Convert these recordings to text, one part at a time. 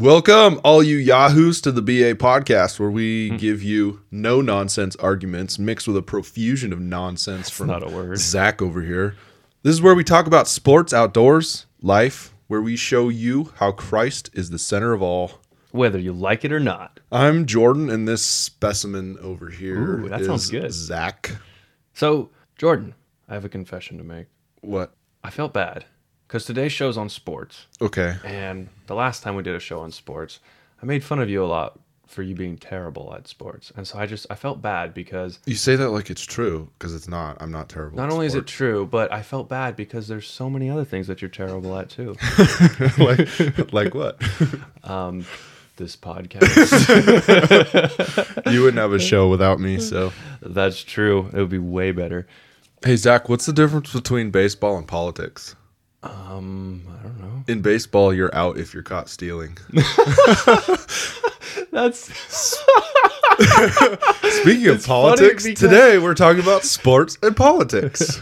Welcome, all you yahoos, to the BA podcast, where we hmm. give you no nonsense arguments mixed with a profusion of nonsense from not a word. Zach over here. This is where we talk about sports, outdoors, life, where we show you how Christ is the center of all. Whether you like it or not. I'm Jordan, and this specimen over here Ooh, that sounds good. Zach. So, Jordan, I have a confession to make. What? I felt bad because today's show's on sports. Okay. And the last time we did a show on sports, I made fun of you a lot for you being terrible at sports. And so I just, I felt bad because You say that like it's true because it's not. I'm not terrible. not only is it true, but I felt bad because there's so many other things that you're terrible at too. like, like what? Um, this podcast. you wouldn't have a show without me. So, That's true. It would be way better. hey Zach, what's the difference between baseball and politics? Um, I don't know. In baseball, you're out if you're caught stealing. That's Speaking of It's funny politics, because- today we're talking about sports and politics.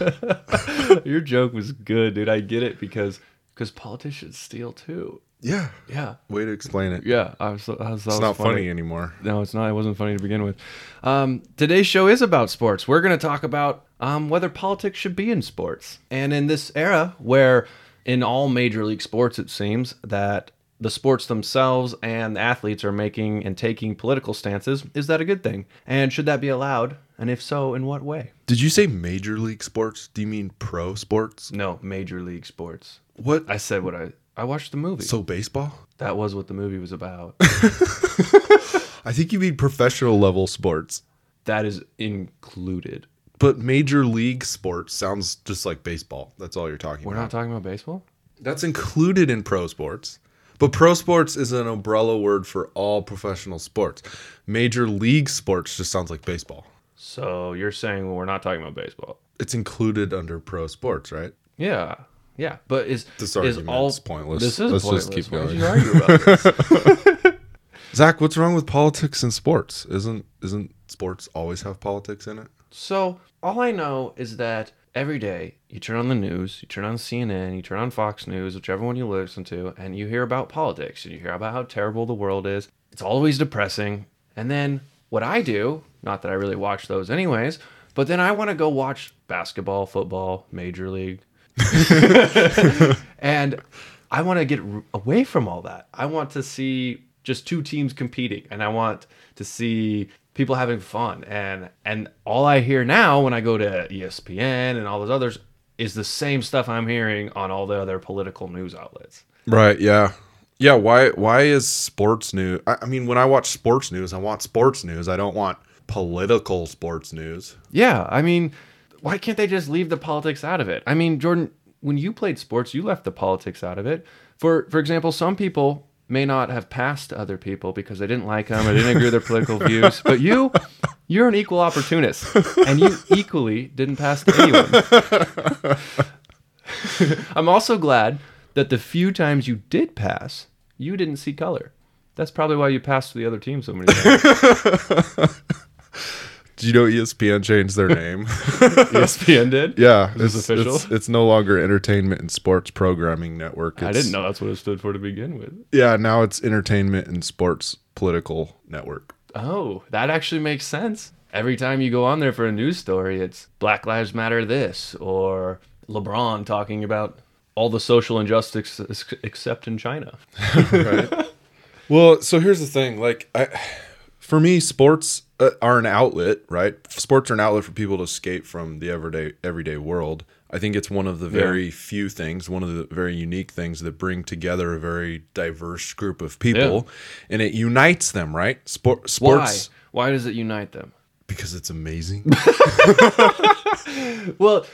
your joke was good, dude. I get it because because politicians steal too. yeah, Yeah, way to explain it. yeah. I was, I was, that It's was not funny. anymore. No, it's not. It wasn't funny to begin with. Um, today's show is about sports. We're going to talk about um, whether politics should be in sports. And in this era where, in all major league sports, it seems that the sports themselves and the athletes are making and taking political stances, is that a good thing? And should that be allowed? And if so, in what way? Did you say major league sports? Do you mean pro sports? No, major league sports. What? I said what I. I watched the movie. So baseball? that was what the movie was about. I think you mean professional level sports. that is included. But major league sports sounds just like baseball. That's all you're talking about. We're not talking about baseball? That's included in pro sports. But pro sports is an umbrella word for all professional sports. Major league sports just sounds like baseball. So you're saying we're not talking about baseball? It's included under pro sports, right? Yeah, yeah. But is This is all pointless. This is Let's pointless. just keep going. would you argue about this? Zach, what's wrong with politics and sports? Isn't isn't sports always have politics in it? So all I know is that every day you turn on the news, you turn on CNN, you turn on Fox News, whichever one you listen to, and you hear about politics and you hear about how terrible the world is. It's always depressing. And then what I do, not that I really watch those anyways, but then I want to go watch basketball, football, major league, and I want to get away from all that. I want to see just two teams competing, and I want to see people having fun. And and all I hear now when I go to ESPN and all those others is the same stuff I'm hearing on all the other political news outlets. Right, yeah. Yeah, why why is sports news I, I mean when I watch sports news, I want sports news. I don't want political sports news. Yeah, I mean, why can't they just leave the politics out of it? I mean, Jordan, when you played sports, you left the politics out of it. For for example, some people may not have passed other people because they didn't like them or didn't agree with their political views, but you you're an equal opportunist and you equally didn't pass to anyone. I'm also glad that the few times you did pass, you didn't see color. That's probably why you passed to the other team so many times. Did you know ESPN changed their name? ESPN did? yeah, it's, official? It's, it's no longer Entertainment and Sports Programming Network. I didn't know that's what it stood for to begin with. Yeah, now it's Entertainment and Sports Political Network. Oh, that actually makes sense. Every time you go on there for a news story, it's Black Lives Matter this or LeBron talking about all the social injustice except in China. right? well, so here's the thing. Like, I, for me, sports uh, are an outlet, right? Sports are an outlet for people to escape from the everyday everyday world. I think it's one of the very few things, one of the very unique things that bring together a very diverse group of people, and it unites them, right? Sport, Why? sports Why does it unite them? because it's amazing. Well,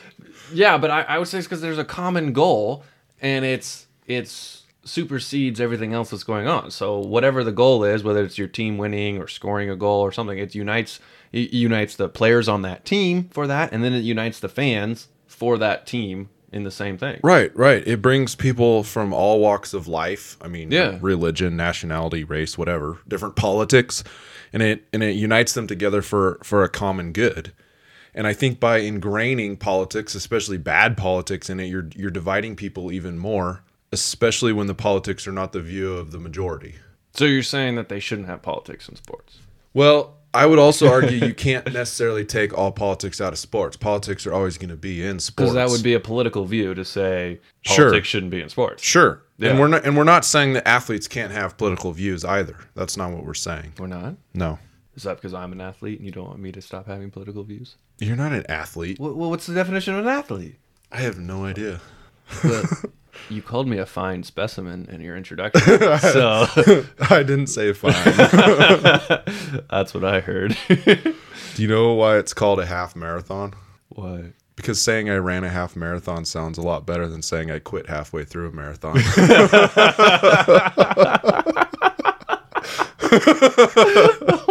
yeah, but I, I would say it's because there's a common goal, and it's it's supersedes everything else that's going on. So whatever the goal is, whether it's your team winning or scoring a goal or something, it unites it unites the players on that team for that, and then it unites the fans for that team in the same thing. Right, right. It brings people from all walks of life. I mean, Yeah. religion, nationality, race, whatever, different politics, and it and it unites them together for for a common good. And I think by ingraining politics, especially bad politics in it, you're you're dividing people even more, especially when the politics are not the view of the majority. So you're saying that they shouldn't have politics in sports? Well, I would also argue you can't necessarily take all politics out of sports. Politics are always going to be in sports. Because that would be a political view to say Sure. politics shouldn't be in sports. sure. Yeah. And we're not and we're not saying that athletes can't have political views either. That's not what we're saying. We're not. No. Is that because I'm an athlete and you don't want me to stop having political views? You're not an athlete. Well, what's the definition of an athlete? I have no idea. But you called me a fine specimen in your introduction, so I didn't say fine. that's what I heard. Do you know why it's called a half marathon? Why? Because saying I ran a half marathon sounds a lot better than saying I quit halfway through a marathon.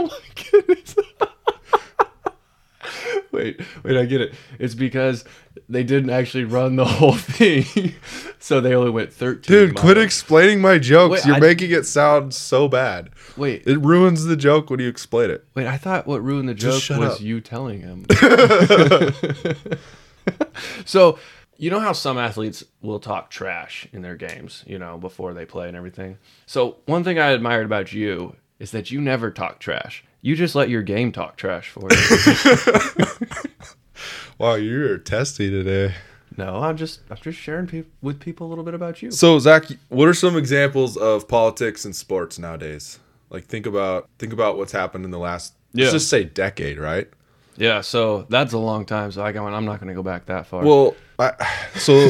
Wait, wait, I get it. It's because they didn't actually run the whole thing, so they only went thirteen. Dude, quit explaining my jokes. Wait, You're I- making it sound so bad. Wait, It ruins the joke when you explain it. wait. I thought what ruined the joke was up. you telling him. so you know how some athletes will talk trash in their games, you know, before they play and everything. So one thing I admired about you is that you never talk trash. You just let your game talk trash for you. Wow, you're testy today. no, I'm just I'm just sharing pe- with people a little bit about you. So Zach, what are some examples of politics and sports nowadays? Like think about think about what's happened in the last Yeah. let's just say decade, right? Yeah, so that's a long time. So I go, I'm not going to go back that far. Well, I, so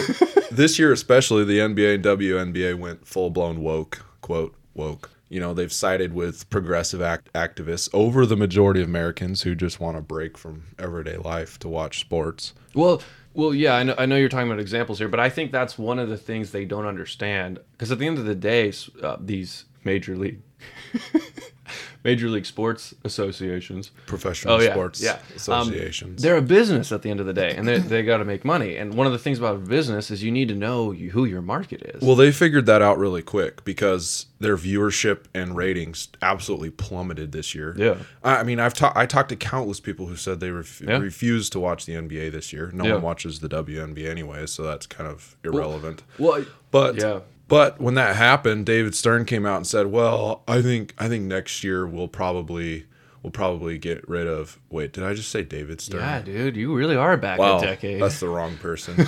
this year especially, the NBA and WNBA went full blown woke. Quote woke. You know, they've sided with progressive act- activists over the majority of Americans who just want a break from everyday life to watch sports. Well, well, yeah, I know, I know you're talking about examples here, but I think that's one of the things they don't understand. Because at the end of the day, uh, these major league, major league sports associations, Professional oh yeah, sports yeah, Um, associations. they're a business at the end of the day, and they they got to make money. And one of the things about a business is you need to know who your market is. Well, they figured that out really quick because their viewership and ratings absolutely plummeted this year. Yeah. I mean, I've ta- I talked to countless people who said they ref- Yeah. refuse to watch the NBA this year. No Yeah. one watches the WNBA anyway, so that's kind of irrelevant. well, but yeah. But when that happened, David Stern came out and said, "Well, I think I think next year we'll probably we'll probably get rid of." Wait, did I just say David Stern? yeah, dude, you really are back Wow, a decade. that's the wrong person.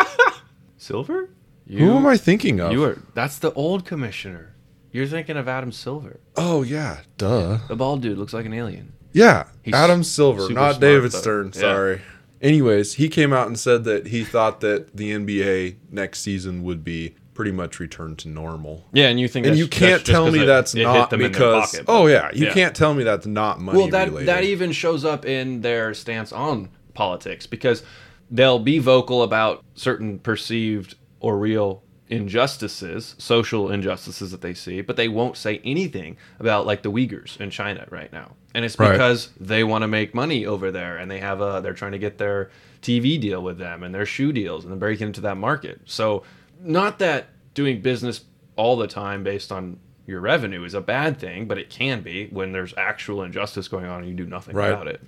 Silver? You, who am I thinking of? You are. That's the old commissioner. You're thinking of Adam Silver. oh yeah, duh. The bald dude looks like an alien. Yeah, He's Adam Silver, not smart, David though. Stern. Yeah. Sorry. Anyways, he came out and said that he thought that the NBA next season would be pretty much returned to normal. Yeah, and you think And that's- you can't just tell 'cause me it- that's it not them in their because pocket, oh yeah, you yeah. can't tell me that's not money Well, that related. that even shows up in their stance on politics because they'll be vocal about certain perceived or real injustices, social injustices that they see, but they won't say anything about like the Uyghurs in China right now. And it's Right. because they want to make money over there and they have a they're trying to get their TV deal with them and their shoe deals and they're breaking into that market. So not that doing business all the time based on your revenue is a bad thing, but it can be when there's actual injustice going on and you do nothing Right. about it.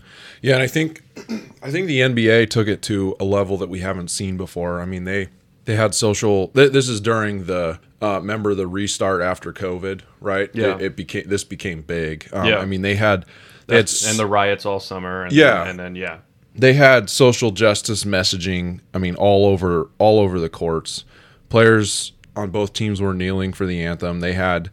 Yeah, and I think I think the NBA took it to a level that we haven't seen before. I mean, they they had social. Th- this is during the uh, remember the restart after COVID, right? Yeah. It, it became this became big. Um, Yeah. I mean, they had they had That's- and the riots all summer. And Yeah. and then yeah, they had social justice messaging. I mean, all over all over the courts. Players on both teams were kneeling for the anthem. They had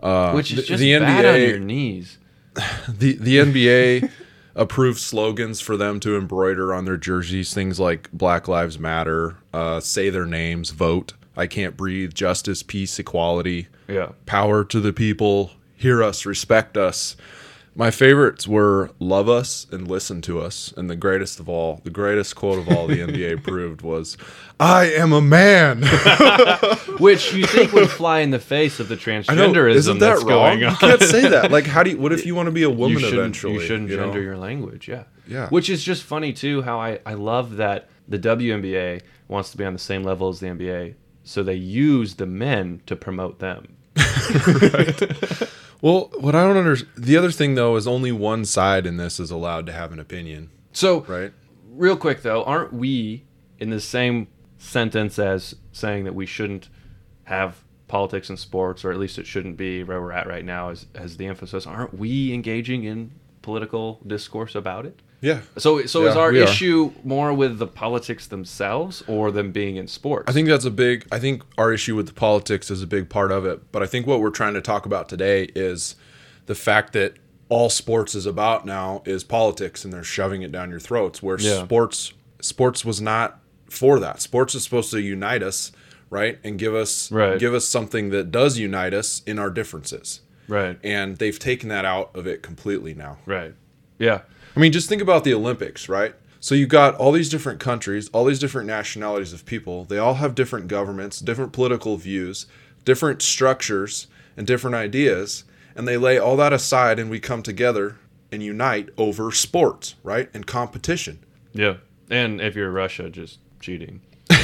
uh, which is the- just the bad on your knees. the the NBA approved slogans for them to embroider on their jerseys. Things like Black Lives Matter, uh, say their names, vote, I can't breathe, justice, peace, equality, Yeah, power to the people, hear us, respect us. My favorites were love us and listen to us. And the greatest of all, the greatest quote of all the NBA proved was, I am a man. which you think would fly in the face of the know, transgenderism isn't that that's wrong? going on. You can't say that. Like, how do you, what if you want to be a woman you eventually? you shouldn't you know? gender your language. Yeah, Yeah. Which is just funny too. How I I love that the WNBA wants to be on the same level as the NBA, so they use the men to promote them. Well, what I don't understand, the other thing though is only one side in this is allowed to have an opinion, So right? real quick though, aren't we in the same sentence as saying that we shouldn't have politics and sports, or at least it shouldn't be where we're at right now, as as the emphasis. Aren't we engaging in political discourse about it? Yeah. So, so is our issue more with the politics themselves, or them being in sports? I think that's a big. I think our issue with the politics is a big part of it. But I think what we're trying to talk about today is the fact that all sports is about now is politics, and they're shoving it down your throats. Where Yeah. sports sports was not for that. Sports is supposed to unite us, right, and give us Right. give us something that does unite us in our differences. Right, And they've taken that out of it completely now. right, yeah, I mean, just think about the Olympics, right? So you've got all these different countries, all these different nationalities of people. They all have different governments, different political views, different structures, and different ideas. And they lay all that aside and we come together and unite over sports, right? And competition. yeah. And if you're Russia, just cheating.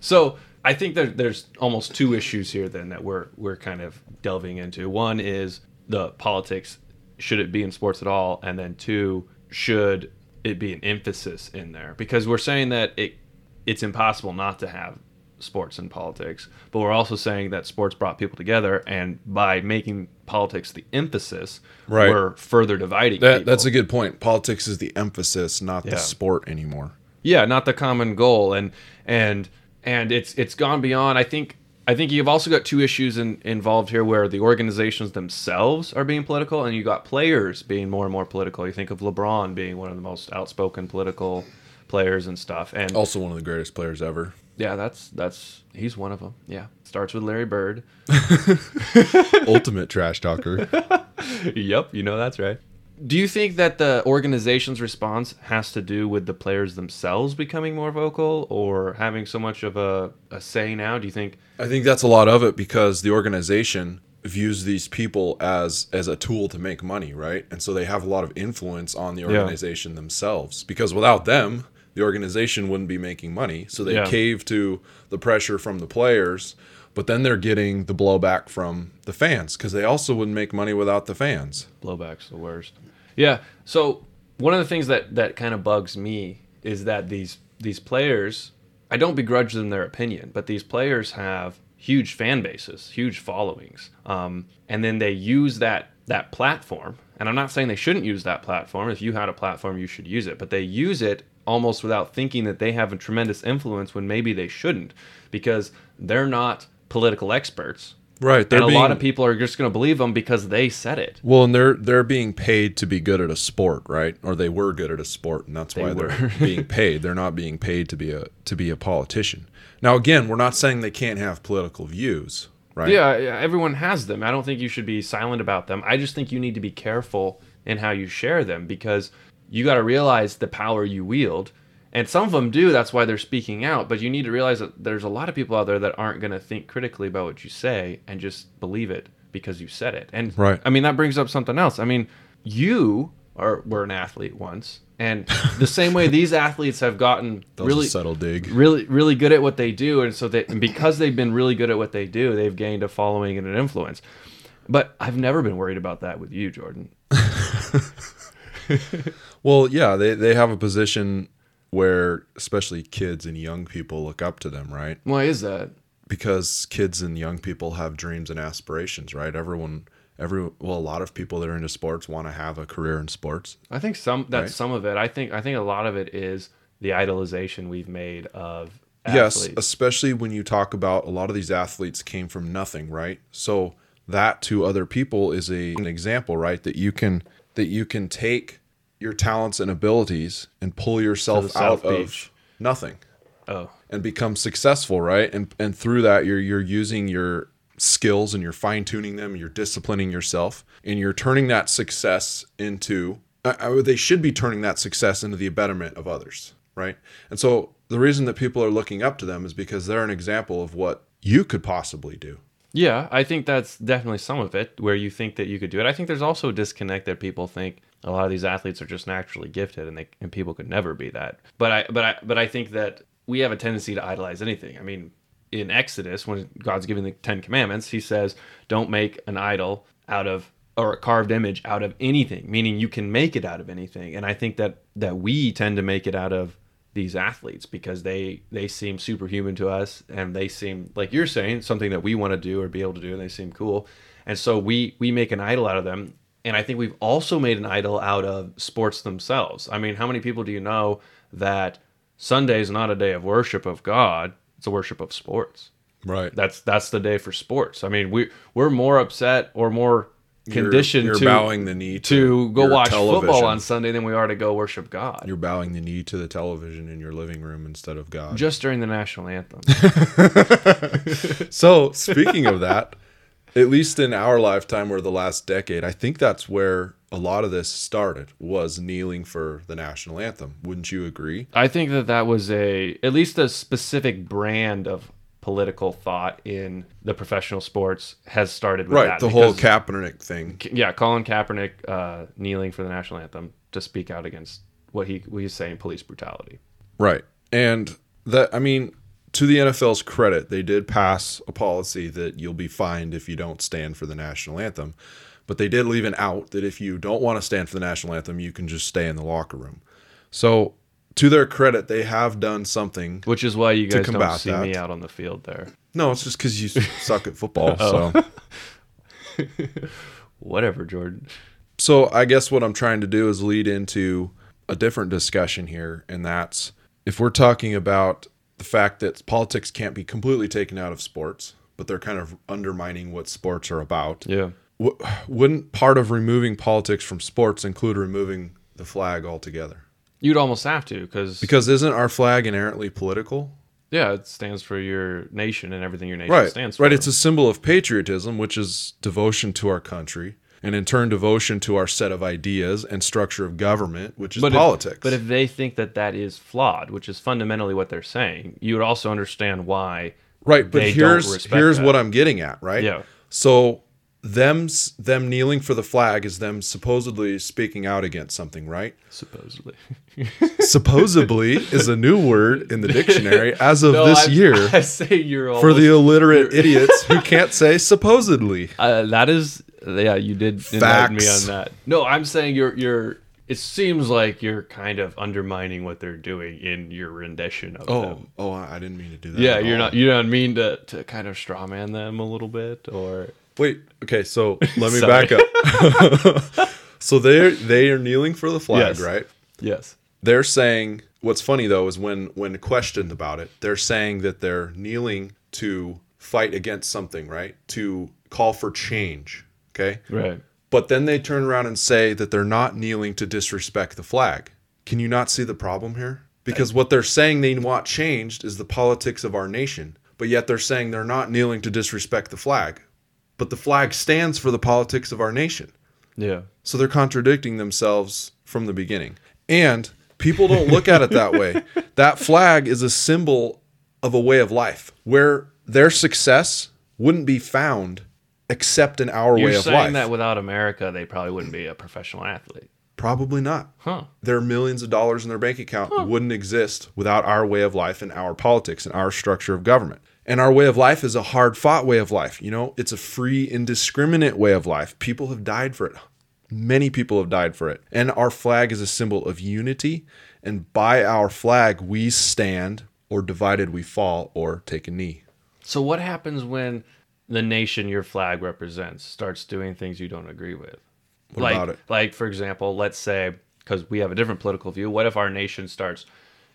so I think that there's almost two issues here then that we're we're kind of delving into. One is the politics. Should it be in sports at all? And then two, should it be an emphasis in there? Because we're saying that it it's impossible not to have sports and politics, but we're also saying that sports brought people together, and by making politics the emphasis, Right. we're further dividing. That that's a good point. Politics is the emphasis, not Yeah. the sport anymore. yeah not the common goal and and and it's it's gone beyond i think i think you've also got two issues in, involved here where the organizations themselves are being political and you got players being more and more political you think of lebron being one of the most outspoken political players and stuff and Also one of the greatest players ever. yeah that's that's he's one of them yeah starts with larry bird Ultimate trash talker. yep, you know that's right. Do you think that the organization's response has to do with the players themselves becoming more vocal or having so much of a, a say now? Do you think I think that's a lot of it because the organization views these people as as a tool to make money, right? And so they have a lot of influence on the organization themselves because without them, the organization wouldn't be making money. So they Yeah. cave to the pressure from the players, but then they're getting the blowback from the fans because they also wouldn't make money without the fans. blowback's the worst? Yeah. So one of the things that that kind of bugs me is that these these players, I don't begrudge them their opinion, but these players have huge fan bases, huge followings, um, and then they use that that platform. And I'm not saying they shouldn't use that platform. If you had a platform, you should use it. But they use it almost without thinking that they have a tremendous influence when maybe they shouldn't, because they're not political experts. Right. And a lot of people are just going to believe them because they said it. Well, and they're they're being paid to be good at a sport, right? Or they were good at a sport, and that's They why were. they're being paid. They're not being paid to be a to be a politician. Now, again, we're not saying they can't have political views, right? Yeah, yeah, everyone has them. I don't think you should be silent about them. I just think you need to be careful in how you share them because you got to realize the power you wield. And some of them do, that's why they're speaking out. But you need to realize that there's a lot of people out there that aren't going to think critically about what you say and just believe it because you said it. And Right. I mean, that brings up something else. I mean, you are were an athlete once. And the same way these athletes have gotten really subtle dig. really really good at what they do and so and because they've been really good at what they do they've gained a following and an influence but i've never been worried about that with you jordan Well, yeah, they they have a position where especially kids and young people look up to them, right? why is that Because kids and young people have dreams and aspirations, right? Everyone every well, a lot of people that are into sports want to have a career in sports. i think some that's Right. some of it i think i think a lot of it is the idolization we've made of Yes, especially when you talk about a lot of these athletes came from nothing, right? So that to other people is a an example, right? That you can that you can take your talents and abilities and pull yourself To the South out Beach. of nothing oh and become successful, right? And and through that you're you're using your skills and you're fine tuning them, you're disciplining yourself, and you're turning that success into they should be turning that success into the betterment of others, right? And so the reason that people are looking up to them is because they're an example of what you could possibly do. Yeah, I think that's definitely some of it where you think that you could do it. I think there's also a disconnect that people think a lot of these athletes are just naturally gifted and they and people could never be that. But I but I but I think that we have a tendency to idolize anything. I mean, in Exodus when God's giving the 10 commandments, he says, "Don't make an idol out of or a carved image out of anything," meaning you can make it out of anything. And I think that that we tend to make it out of these athletes because they they seem superhuman to us and they seem like you're saying something that we want to do or be able to do and they seem cool and so we we make an idol out of them and i think we've also made an idol out of sports themselves. I mean how many people do you know that sunday is not a day of worship of god it's a worship of sports? Right. that's that's the day for sports. I mean we we're more upset or more You're- conditioned you're to bowing the knee to go your watch football on sunday than we are to go worship god. You're bowing the knee to the television in your living room instead of God. just during the national anthem. So, speaking of that, at least in our lifetime or the last decade, I think that's where a lot of this started was kneeling for the national anthem. Wouldn't you agree? I think that that was a at least a specific brand of political thought in the professional sports has started with Right, that the whole Kaepernick thing. yeah Colin Kaepernick uh, kneeling for the national anthem to speak out against what he what he's saying police brutality. Right. And that I mean, to the NFL's credit, they did pass a policy that you'll be fined if you don't stand for the national anthem. But they did leave an out that if you don't want to stand for the national anthem, you can just stay in the locker room. So, to their credit, they have done something. Which is why you guys don't see that. me out on the field there. No, it's just because you suck at football. Oh. So, Whatever, Jordan. so I guess what I'm trying to do is lead into a different discussion here, and that's if we're talking about the fact that politics can't be completely taken out of sports, but they're kind of undermining what sports are about. Yeah. w- wouldn't part of removing politics from sports include removing the flag altogether? You'd almost have to because Because isn't our flag inherently political? yeah, it stands for your nation and everything your nation Right. stands for. Right. It's a symbol of patriotism, which is devotion to our country, and in turn, devotion to our set of ideas and structure of government, which is But if- politics. but if they think that that is flawed, which is fundamentally what they're saying, you would also understand why. right, but here's here's that. what I'm getting at, right? Yeah. So them them kneeling for the flag is them supposedly speaking out against something, right? Supposedly. supposedly is a new word in the dictionary as of this I, year I say you're for the illiterate idiots who can't say supposedly. Uh, that is, yeah, you did enlighten me Facts. on that. No, I'm saying you're you're. It seems like you're kind of undermining what they're doing in your rendition of Oh, them. oh, I I didn't mean to do that. Yeah, at you're all. not. You don't mean to to kind of strawman them a little bit, or Wait, okay, so let me Sorry. back up. so they they are kneeling for the flag, Yes. right? yes, They're saying what's funny though is when when questioned about it, they're saying that they're kneeling to fight against something, right? To call for change, okay? right. But then they turn around and say that they're not kneeling to disrespect the flag. Can you not see the problem here? Because what they're saying they want changed is the politics of our nation, but yet they're saying they're not kneeling to disrespect the flag. But the flag stands for the politics of our nation. Yeah. So they're contradicting themselves from the beginning. And people don't look at it that way. That flag is a symbol of a way of life where their success wouldn't be found except in our You're way of saying life. that without America, they probably wouldn't be a professional athlete. Probably not. Huh. Their millions of dollars in their bank account wouldn't exist without our way of life and our politics and our structure of government. And our way of life is a hard fought way of life. You know, it's a free, indiscriminate way of life. People have died for it. Many people have died for it. And our flag is a symbol of unity. And by our flag, we stand, or divided we fall, or take a knee. So what happens when the nation your flag represents starts doing things you don't agree with? What like, about it? Like for example, let's say because we have a different political view. What if our nation starts,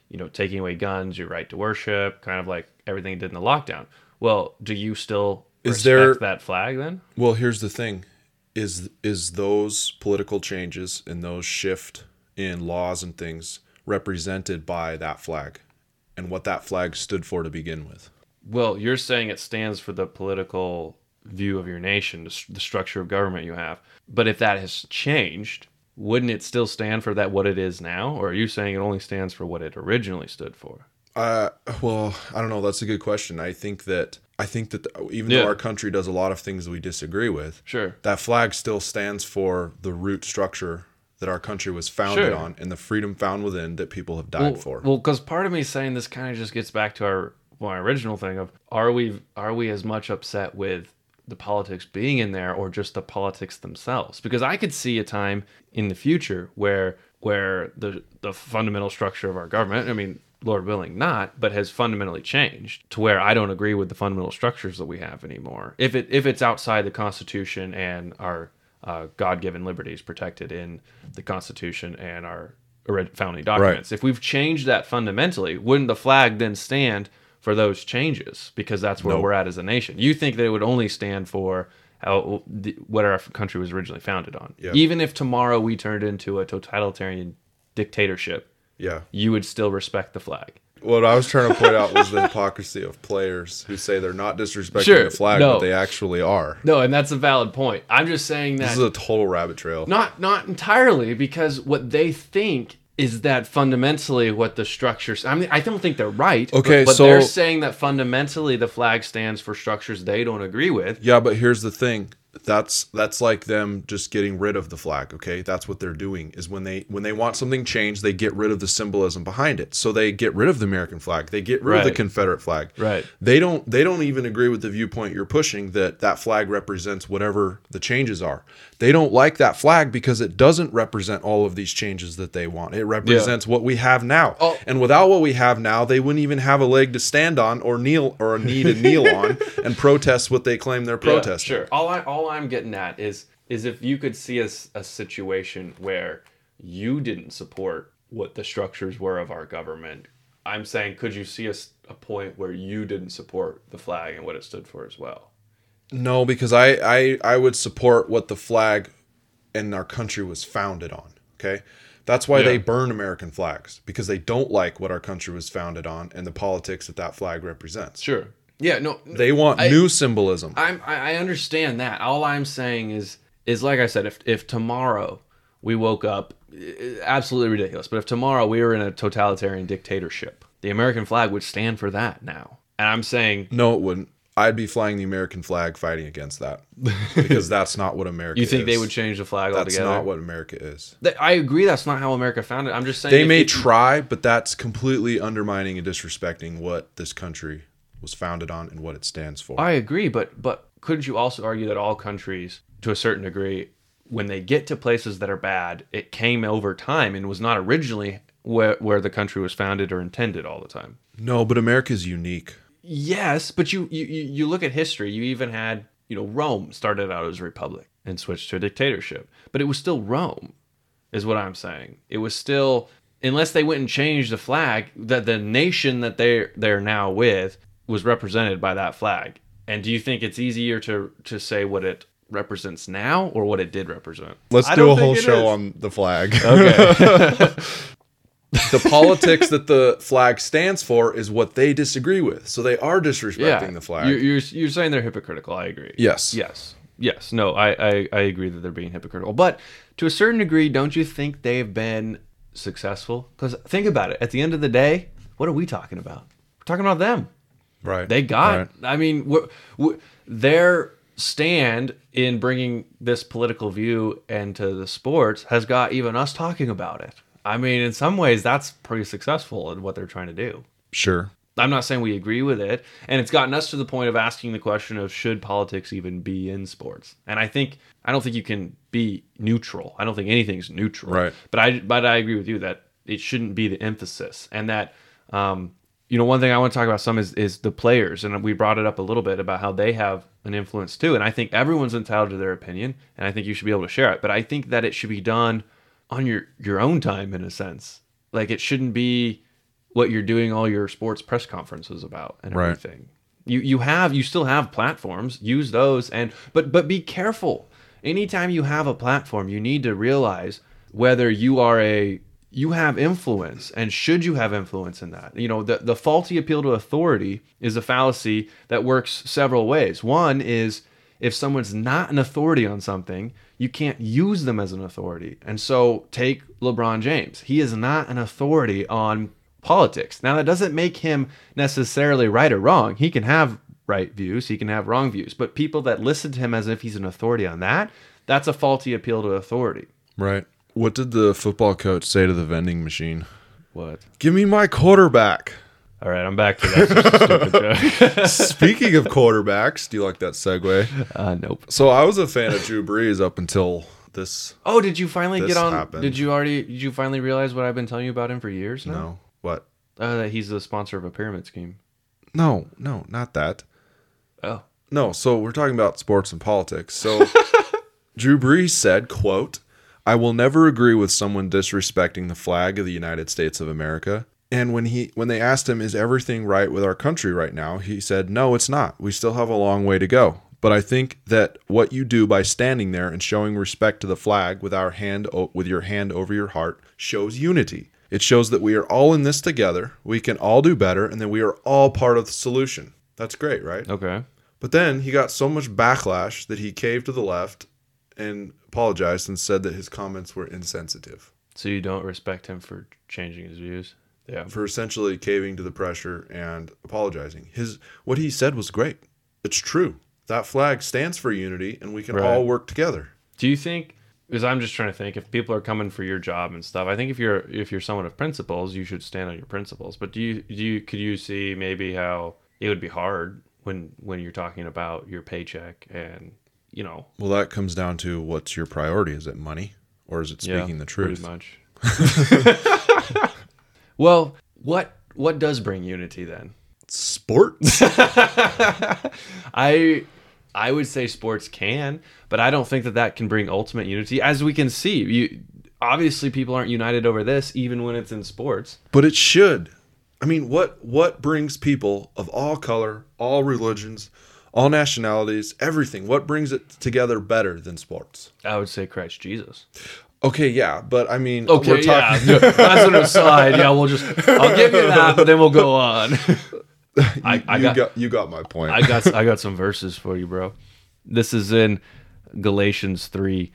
you know, taking away guns, your right to worship, kind of like everything it did in the lockdown? Well, do you still Is respect there- that flag then? Well, here's the thing: is is those political changes and those shift in laws and things represented by that flag, and what that flag stood for to begin with. Well, you're saying it stands for the political view of your nation, the, structure of government you have. But if that has changed, wouldn't it still stand for that what it is now? Or are you saying it only stands for what it originally stood for? Uh, well, I don't know. That's a good question. I think that I think that the, even Yeah. though our country does a lot of things that we disagree with, Sure. that flag still stands for the root structure that our country was founded Sure. on and the freedom found within that people have died for. Well, because part of me saying this kind of just gets back to our my original thing of are we are we as much upset with the politics being in there or just the politics themselves? Because I could see a time in the future where where the the fundamental structure of our government, I mean, Lord willing, not, but has fundamentally changed to where I don't agree with the fundamental structures that we have anymore. If it if it's outside the Constitution and our uh, God-given liberties protected in the Constitution and our founding documents, if we've changed that fundamentally, wouldn't the flag then stand for those changes? Because that's where No. we're at as a nation. You think that it would only stand for how the, what our country was originally founded on. Yeah. Even if tomorrow we turned into a totalitarian dictatorship, Yeah. you would still respect the flag. What I was trying to point out was the hypocrisy of players who say they're not disrespecting Sure, the flag, no. but they actually are. No, and that's a valid point. I'm just saying that This is a total rabbit trail. not not entirely because what they think is that fundamentally what the structures I mean I don't think they're right. Okay, but, but so- they're saying that fundamentally the flag stands for structures they don't agree with. Yeah, but here's the thing. That's that's like them just getting rid of the flag, okay? That's what they're doing is when they when they want something changed, they get rid of the symbolism behind it. So they get rid of the American flag. They get rid of the Confederate flag. Right. They don't they don't even agree with the viewpoint you're pushing that that flag represents whatever the changes are. They don't like that flag because it doesn't represent all of these changes that they want. It represents what we have now. Oh. And without what we have now, they wouldn't even have a leg to stand on or kneel or a knee to kneel on and protest what they claim they're Yeah, sure. All I all I'm getting at is is if you could see a, a situation where you didn't support what the structures were of our government, I'm saying could you see a, a point where you didn't support the flag and what it stood for as well? No, because I, I I would support what the flag and our country was founded on. Okay. That's why Yeah. they burn American flags because they don't like what our country was founded on and the politics that that flag represents. Sure. Yeah. No. They want I- new symbolism. I'm I I understand that. All I'm saying is is like I said, if if tomorrow we woke up, eh, absolutely ridiculous. But if tomorrow we were in a totalitarian dictatorship, the American flag would stand for that now. And I'm saying, no, it wouldn't. I'd be flying the American flag fighting against that because that's not what America you think is. they would change the flag That's altogether? not what America is. I agree. That's not how America founded. I'm just saying They may if- try, but that's completely undermining and disrespecting what this country was founded on and what it stands for. I agree, but but couldn't you also argue that all countries, to a certain degree, when they get to places that are bad, it came over time and was not originally where where the country was founded or intended all the time. no, but America is unique. Yes, but you, you you you look at history. You even had you know Rome started out as a republic and switched to a dictatorship, but it was still Rome, is what I'm saying. It was still unless they went and changed the flag, that the nation that they they're now with was represented by that flag. And do you think it's easier to to say what it represents now or what it did represent? Let's do a whole show is. on the flag. Okay. the politics that the flag stands for is what they disagree with. So they are disrespecting yeah. the flag. You're, you're you're saying they're hypocritical. I agree. yes. Yes. Yes. No, I, I, I agree that they're being hypocritical. But to a certain degree, don't you think they've been successful? Because think about it. At the end of the day, what are we talking about? We're talking about them. Right. They got, Right. I mean, we're, we their stand in bringing this political view into the sports has got even us talking about it. I mean, in some ways, that's pretty successful in what they're trying to do. Sure. I'm not saying we agree with it, and it's gotten us to the point of asking the question of should politics even be in sports? And I think I don't think you can be neutral. I don't think anything's neutral. Right. But I but I agree with you that it shouldn't be the emphasis, and that um, you know one thing I want to talk about some is is the players, and we brought it up a little bit about how they have an influence too. And I think everyone's entitled to their opinion, and I think you should be able to share it. But I think that it should be done on your your own time in a sense. Like it shouldn't be what you're doing all your sports press conferences about and Right. everything. You you have you still have platforms. Use those and but but be careful. Anytime you have a platform, you need to realize whether you are a you have influence and should you have influence in that. You know, the the faulty appeal to authority is a fallacy that works several ways. One is if someone's not an authority on something, you can't use them as an authority. And so take LeBron James. He is not an authority on politics. Now that doesn't make him necessarily right or wrong. He can have right views, he can have wrong views, but people that listen to him as if he's an authority on that, that's a faulty appeal to authority. Right. What did the football coach say to the vending machine? What? Give me my quarterback. All right, I'm back to that stupid joke. Speaking of quarterbacks, do you like that segue? Uh, nope. So I was a fan of Drew Brees up until this. Oh, did you finally get on? happened. Did you already? Did you finally realize what I've been telling you about him for years now? No. What? Uh, that he's the sponsor of a pyramid scheme. No, no, not that. Oh. No, so we're talking about sports and politics. So Drew Brees said, quote, I will never agree with someone disrespecting the flag of the United States of America. And when he when they asked him, is everything right with our country right now? He said, No, it's not. We still have a long way to go. But I think that what you do by standing there and showing respect to the flag with our hand o- with your hand over your heart shows unity. It shows that we are all in this together. We can all do better and that we are all part of the solution. That's great, right? Okay. But then he got so much backlash that he caved to the left and apologized and said that his comments were insensitive So you don't respect him for changing his views? Yeah. for essentially caving to the pressure and apologizing. His what he said was great. It's true. That flag stands for unity and we can Right. all work together. Do you think? Because I'm just trying to think, if people are coming for your job and stuff, I think if you're if you're someone of principles, you should stand on your principles. But do you do you could you see maybe how it would be hard when when you're talking about your paycheck and you know Well, that comes down to what's your priority? Is it money or is it speaking the truth? Pretty much. well, what what does bring unity then? Sports? I I would say sports can, but I don't think that that can bring ultimate unity. As we can see, you obviously people aren't united over this, even when it's in sports. but it should. I mean, what what brings people of all color, all religions, all nationalities, everything? What brings it together better than sports? I would say Christ Jesus. Okay, yeah, but I mean, Okay, we're talking. yeah, that's an aside. Yeah, we'll just I'll give you that, but then we'll go on. I, I you got, got, you got my point. I got I got some verses for you, bro. This is in Galatians 3,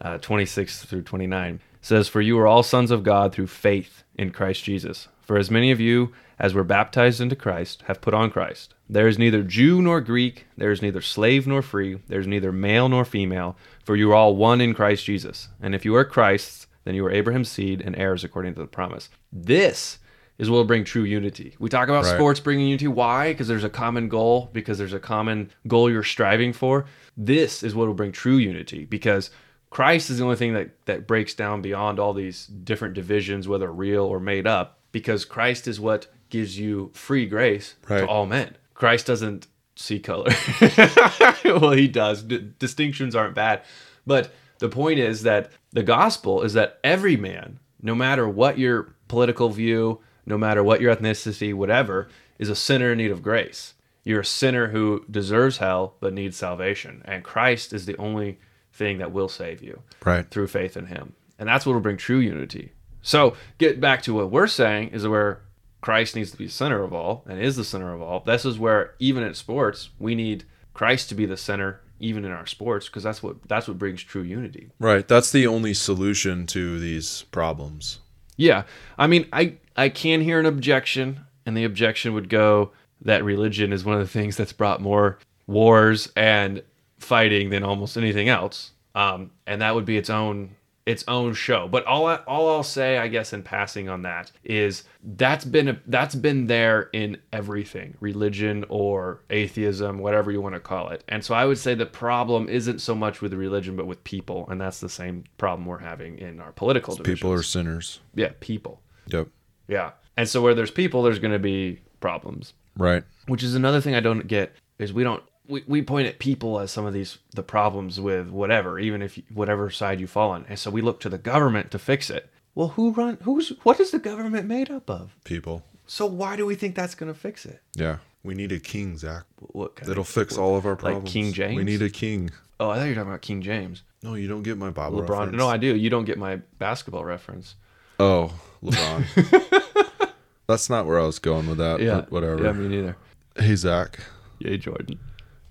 uh, 26 through 29. It says, For you are all sons of God through faith in Christ Jesus. For as many of you as were baptized into Christ have put on Christ. There is neither Jew nor Greek, there is neither slave nor free, there is neither male nor female, for you are all one in Christ Jesus. And if you are Christ's, then you are Abraham's seed and heirs according to the promise. This is what will bring true unity. We talk about Right. sports bringing unity. Why? Because there's a common goal, because there's a common goal you're striving for. This is what will bring true unity because Christ is the only thing that, that breaks down beyond all these different divisions, whether real or made up, because Christ is what gives you free grace Right. to all men. Christ doesn't see color. well, he does. D- distinctions aren't bad. But the point is that the gospel is that every man, no matter what your political view, no matter what your ethnicity, whatever, is a sinner in need of grace. You're a sinner who deserves hell but needs salvation. And Christ is the only thing that will save you right. through faith in him. And that's what will bring true unity. So, get back to what we're saying is where Christ needs to be the center of all and is the center of all. This is where even in sports, we need Christ to be the center even in our sports because that's what that's what brings true unity. Right. That's the only solution to these problems. Yeah. I mean, I I can hear an objection and the objection would go that religion is one of the things that's brought more wars and fighting than almost anything else. Um, and that would be its own its own show. But all I, all I'll say, I guess, in passing on that is that's been a, that's been there in everything, religion or atheism, whatever you want to call it. And so I would say the problem isn't so much with religion, but with people, and that's the same problem we're having in our political divisions. People are sinners. yeah, people. Yep. Yeah. And so where there's people, there's going to be problems. Right. Which is another thing I don't get is we don't we, we point at people as some of these the problems with whatever, even if you, whatever side you fall on. And so we look to the government to fix it. Well, who run who's what is the government made up of? People. So why do we think that's going to fix it? Yeah. We need a king, Zach. What kind That'll of, fix all of our problems. Like King James? We need a king. Oh, I thought you were talking about King James. No, you don't get my Bible LeBron. reference. No, I do. You don't get my basketball reference. Oh, LeBron. That's not where I was going with that. Yeah. But whatever. Yeah, me neither. Hey, Zach. Yay, Jordan.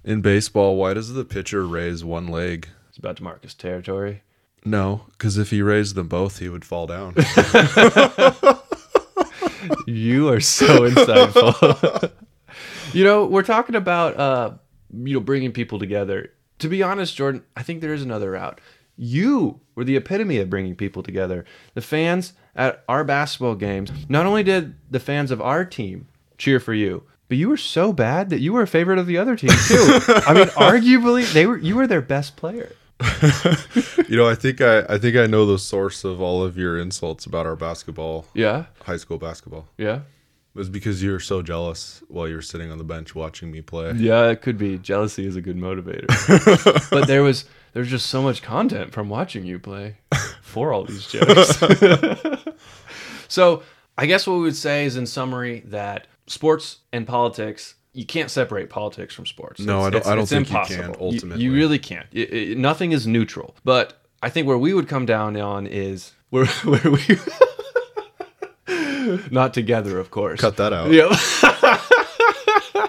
In baseball, why does the pitcher raise one leg? It's about to mark his territory. No, because if he raised them both, he would fall down. You are so insightful. you know, we're talking about uh, you know, bringing people together. To be honest, Jordan, I think there is another route. You were the epitome of bringing people together. The fans at our basketball games, not only did the fans of our team cheer for you, but you were so bad that you were a favorite of the other team too. I mean, arguably, they were you were their best player. you know, I think I, I think I know the source of all of your insults about our basketball, Yeah, high school basketball. yeah. It was because you were so jealous while you were sitting on the bench watching me play. Yeah, it could be. Jealousy is a good motivator. but there was there's just so much content from watching you play for all these jokes. so I guess what we would say is in summary that sports and politics you can't separate politics from sports. No, I don't- I don't think you can, ultimately. you, really can't. It- it- nothing is neutral. But I think where we would come down on is where where we not together, of course. Cut that out. Yeah.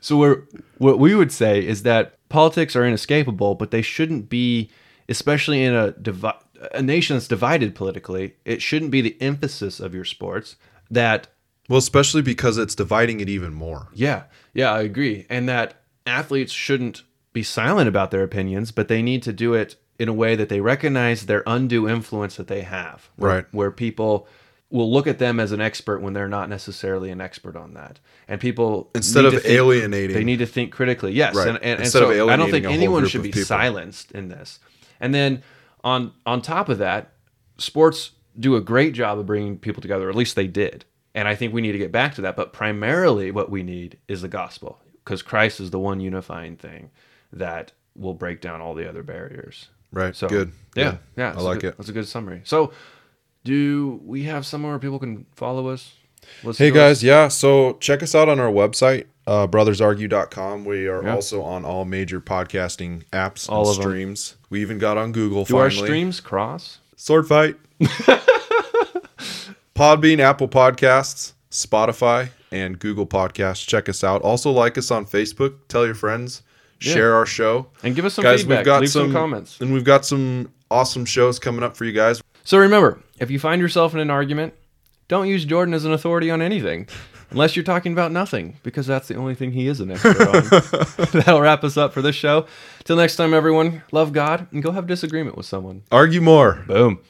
so we're, what we would say is that politics are inescapable, but they shouldn't be, especially in a divi- a nation that's divided politically. It shouldn't be the emphasis of your sports. That Well, especially because it's dividing it even more. yeah, yeah, I agree, and that athletes shouldn't be silent about their opinions, but they need to do it in a way that they recognize their undue influence that they have. Where, Right. Where people will look at them as an expert when they're not necessarily an expert on that, and people Instead of think- alienating. they need to think critically. Yes, Right. and, and, and Instead of so I don't think anyone should be people. silenced in this. And then on on top of that, sports do a great job of bringing people together. Or at least they did. And I think we need to get back to that. But primarily, what we need is the gospel, because Christ is the one unifying thing that will break down all the other barriers. Right. So Good. Yeah, Good. yeah. I like good- it. That's a good summary. So, do we have somewhere where people can follow us? Listen Hey us? guys, yeah. So check us out on our website, uh, brothersargue.com. We are Yeah. also on all major podcasting apps All and of them. streams. We even got on Google Do finally. our streams cross? Sword fight. Podbean, Apple Podcasts, Spotify, and Google Podcasts. Check us out. Also like us on Facebook. Tell your friends. Yeah. Share our show. And give us some guys, feedback. we've got Leave some, some comments. And we've got some awesome shows coming up for you guys. So remember, if you find yourself in an argument, don't use Jordan as an authority on anything, unless you're talking about nothing, because that's the only thing he is an expert on. That'll wrap us up for this show. Till next time, everyone, love God and go have disagreement with someone. Argue more. Boom.